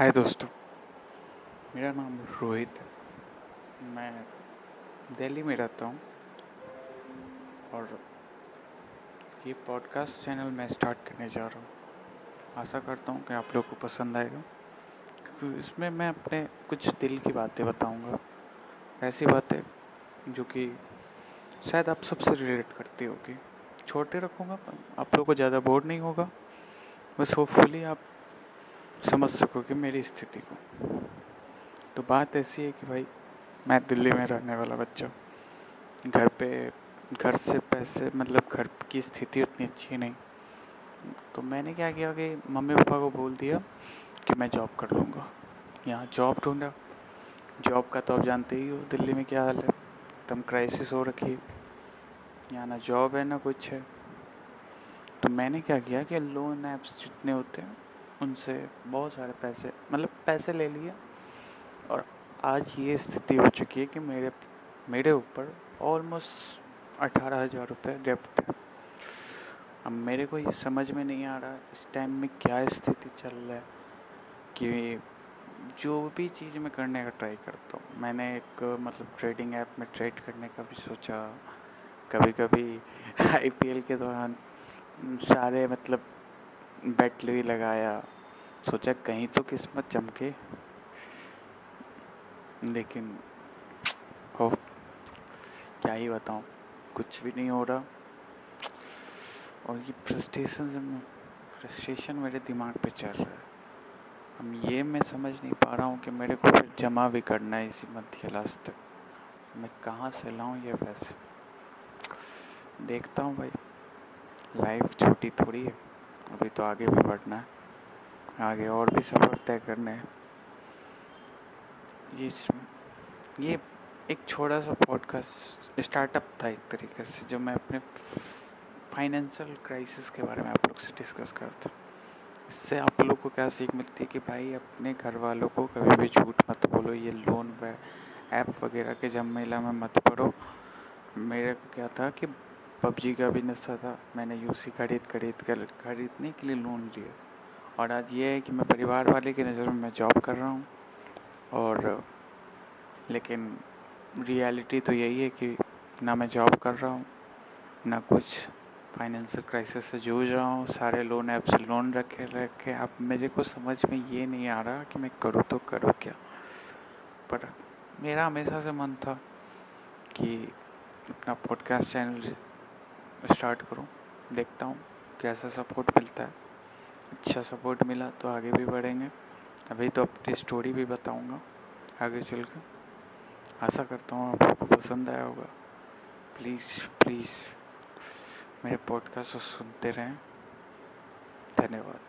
हाय दोस्तों, मेरा नाम रोहित है। मैं दिल्ली में रहता हूँ और ये पॉडकास्ट चैनल मैं स्टार्ट करने जा रहा हूँ। आशा करता हूँ कि आप लोग को पसंद आएगा, क्योंकि इसमें मैं अपने कुछ दिल की बातें बताऊँगा। ऐसी बातें जो कि शायद आप सबसे रिलेट करती होगी। छोटे रखूँगा, आप लोग को ज़्यादा बोर नहीं होगा। बस होपफुली आप समझ सकोगे मेरी स्थिति को। तो बात ऐसी है कि भाई, मैं दिल्ली में रहने वाला बच्चा हूँ। घर पे, घर से पैसे मतलब घर की स्थिति उतनी अच्छी नहीं। तो मैंने क्या किया कि मम्मी पापा को बोल दिया कि मैं जॉब कर लूँगा। यहाँ जॉब ढूँढा। जॉब का तो आप जानते ही हो, दिल्ली में क्या हाल है? एकदम क्राइसिस हो रखी यहाँ ना जॉब है, ना कुछ है। तो मैंने क्या किया कि लोन ऐप्स जितने होते हैं उनसे बहुत सारे पैसे मतलब पैसे ले लिए और आज ये स्थिति हो चुकी है कि मेरे मेरे ऊपर ऑलमोस्ट अठारह हज़ार रुपये डेप्ट अब मेरे को ये समझ में नहीं आ रहा इस टाइम में क्या स्थिति चल रहा है कि जो भी चीज़ मैं करने का ट्राई करता हूँ, मैंने एक मतलब ट्रेडिंग ऐप में ट्रेड करने का भी सोचा कभी कभी आईपीएल के दौरान सारे मतलब बेट भी लगाया। सोचा कहीं तो किस्मत चमके। लेकिन हो क्या ही बताऊँ, कुछ भी नहीं हो रहा। और ये फ्रस्ट्रेशन फ्रस्ट्रेशन मेरे दिमाग पे चल रहा है। अब ये मैं समझ नहीं पा रहा हूँ कि मेरे को फिर जमा भी करना है इसी मध्य क्लास तक मैं कहाँ से लाऊँ ये पैसे? देखता हूँ भाई। लाइफ छोटी थोड़ी है। अभी तो आगे भी बढ़ना है। आगे और भी सफ़र तय करने हैं। ये ये एक छोटा सा पॉडकास्ट स्टार्टअप था एक तरीके से, जो मैं अपने फाइनेंशियल क्राइसिस के बारे में आप लोग से डिस्कस करता इससे आप लोग को क्या सीख मिलती है कि भाई, अपने घर वालों को कभी भी झूठ मत बोलो, ये लोन व ऐप वगैरह के झमेला में मत पड़ो। मेरे को क्या था कि पबजी का भी नशा था। मैंने यूसी खरीद खरीद कर, खरीदने के लिए लोन लिया। और आज ये है कि मैं परिवार वाले की नज़र में मैं जॉब कर रहा हूँ। और, लेकिन रियलिटी तो यही है कि ना मैं जॉब कर रहा हूँ, ना कुछ फाइनेंशियल क्राइसिस से जूझ रहा हूँ। सारे लोन ऐप से लोन रखे रखे। अब मेरे को समझ में ये नहीं आ रहा कि मैं करूँ तो करूँ क्या। पर मेरा हमेशा से मन था कि अपना पॉडकास्ट चैनल स्टार्ट करूँ, देखता हूँ कैसा सपोर्ट मिलता है। अच्छा सपोर्ट मिला तो आगे भी बढ़ेंगे। अभी तो अपनी स्टोरी भी बताऊँगा आगे चल कर आशा करता हूँ आप लोग को पसंद आया होगा। प्लीज़ प्लीज़ मेरे पॉडकास्ट सुनते रहें। धन्यवाद।